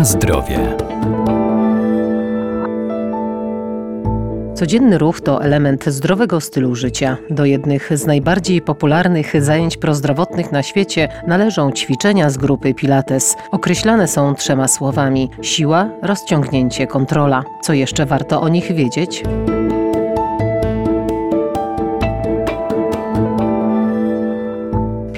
Na zdrowie. Codzienny ruch to element zdrowego stylu życia. Do jednych z najbardziej popularnych zajęć prozdrowotnych na świecie należą ćwiczenia z grupy Pilates. Określane są trzema słowami: siła, rozciągnięcie, kontrola. Co jeszcze warto o nich wiedzieć?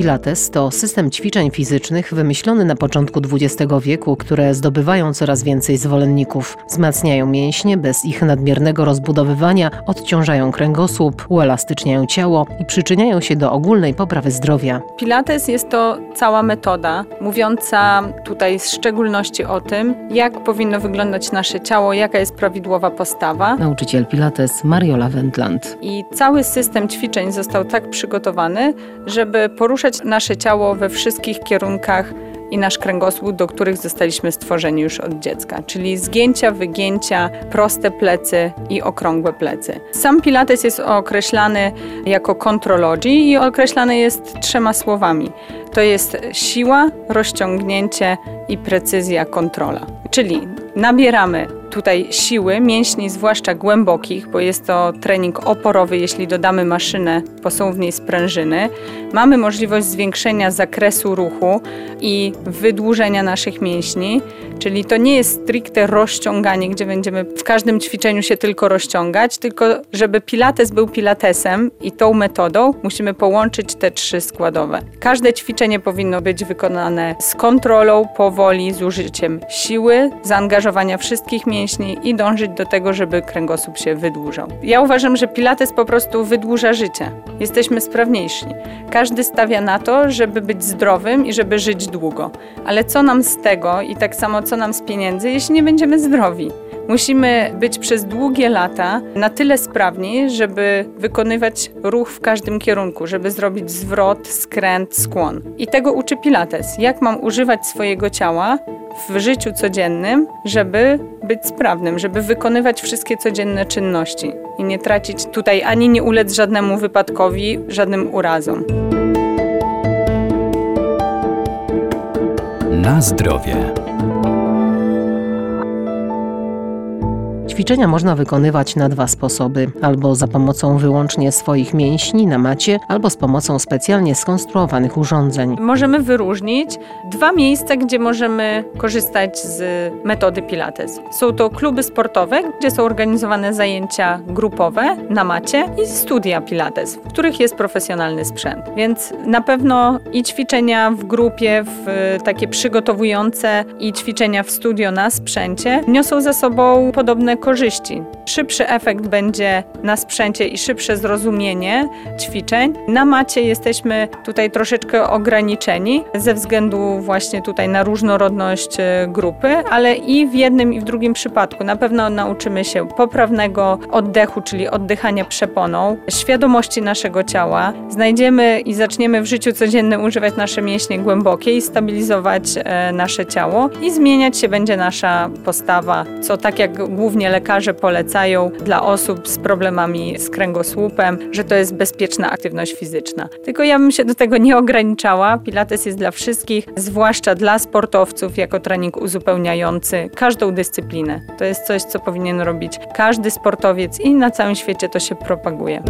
Pilates to system ćwiczeń fizycznych wymyślony na początku XX wieku, które zdobywają coraz więcej zwolenników. Wzmacniają mięśnie bez ich nadmiernego rozbudowywania, odciążają kręgosłup, uelastyczniają ciało i przyczyniają się do ogólnej poprawy zdrowia. Pilates jest to cała metoda, mówiąca tutaj w szczególności o tym, jak powinno wyglądać nasze ciało, jaka jest prawidłowa postawa. Nauczyciel Pilates Mariola Wendland. I cały system ćwiczeń został tak przygotowany, żeby poruszać nasze ciało we wszystkich kierunkach i nasz kręgosłup, do których zostaliśmy stworzeni już od dziecka, czyli zgięcia, wygięcia, proste plecy i okrągłe plecy. Sam Pilates jest określany jako contrology i określany jest trzema słowami. To jest siła, rozciągnięcie i precyzja, kontrola. Czyli nabieramy tutaj siły, mięśni zwłaszcza głębokich, bo jest to trening oporowy, jeśli dodamy maszynę, są w niej sprężyny. Mamy możliwość zwiększenia zakresu ruchu i wydłużenia naszych mięśni, czyli to nie jest stricte rozciąganie, gdzie będziemy w każdym ćwiczeniu się tylko rozciągać, tylko żeby pilates był pilatesem i tą metodą musimy połączyć te trzy składowe. Każde ćwiczenie powinno być wykonane z kontrolą, powoli, z użyciem siły, zaangażowania wszystkich mięśni, mięśni i dążyć do tego, żeby kręgosłup się wydłużał. Ja uważam, że Pilates po prostu wydłuża życie. Jesteśmy sprawniejsi. Każdy stawia na to, żeby być zdrowym i żeby żyć długo. Ale co nam z tego i tak samo co nam z pieniędzy, jeśli nie będziemy zdrowi? Musimy być przez długie lata na tyle sprawni, żeby wykonywać ruch w każdym kierunku, żeby zrobić zwrot, skręt, skłon. I tego uczy Pilates. Jak mam używać swojego ciała w życiu codziennym, żeby być sprawnym, żeby wykonywać wszystkie codzienne czynności i nie tracić tutaj ani nie ulec żadnemu wypadkowi, żadnym urazom. Na zdrowie. Ćwiczenia można wykonywać na dwa sposoby: albo za pomocą wyłącznie swoich mięśni na macie, albo z pomocą specjalnie skonstruowanych urządzeń. Możemy wyróżnić dwa miejsca, gdzie możemy korzystać z metody Pilates. Są to kluby sportowe, gdzie są organizowane zajęcia grupowe na macie i studia Pilates, w których jest profesjonalny sprzęt. Więc na pewno i ćwiczenia w grupie, w takie przygotowujące, i ćwiczenia w studio na sprzęcie niosą za sobą podobne korzyści. Szybszy efekt będzie na sprzęcie i szybsze zrozumienie ćwiczeń. Na macie jesteśmy tutaj troszeczkę ograniczeni ze względu właśnie tutaj na różnorodność e, grupy, ale i w jednym i w drugim przypadku na pewno nauczymy się poprawnego oddechu, czyli oddychania przeponą, świadomości naszego ciała. Znajdziemy i zaczniemy w życiu codziennym używać nasze mięśnie głębokie i stabilizować e, nasze ciało i zmieniać się będzie nasza postawa, co tak jak głównie lekarze polecają dla osób z problemami z kręgosłupem, że to jest bezpieczna aktywność fizyczna. Tylko ja bym się do tego nie ograniczała. Pilates jest dla wszystkich, zwłaszcza dla sportowców, jako trening uzupełniający każdą dyscyplinę. To jest coś, co powinien robić każdy sportowiec i na całym świecie to się propaguje.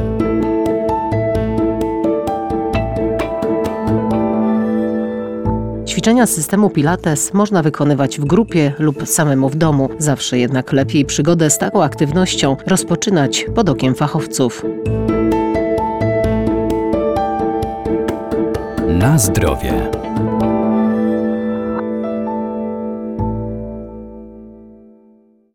Ćwiczenia systemu Pilates można wykonywać w grupie lub samemu w domu. Zawsze jednak lepiej przygodę z taką aktywnością rozpoczynać pod okiem fachowców. Na zdrowie.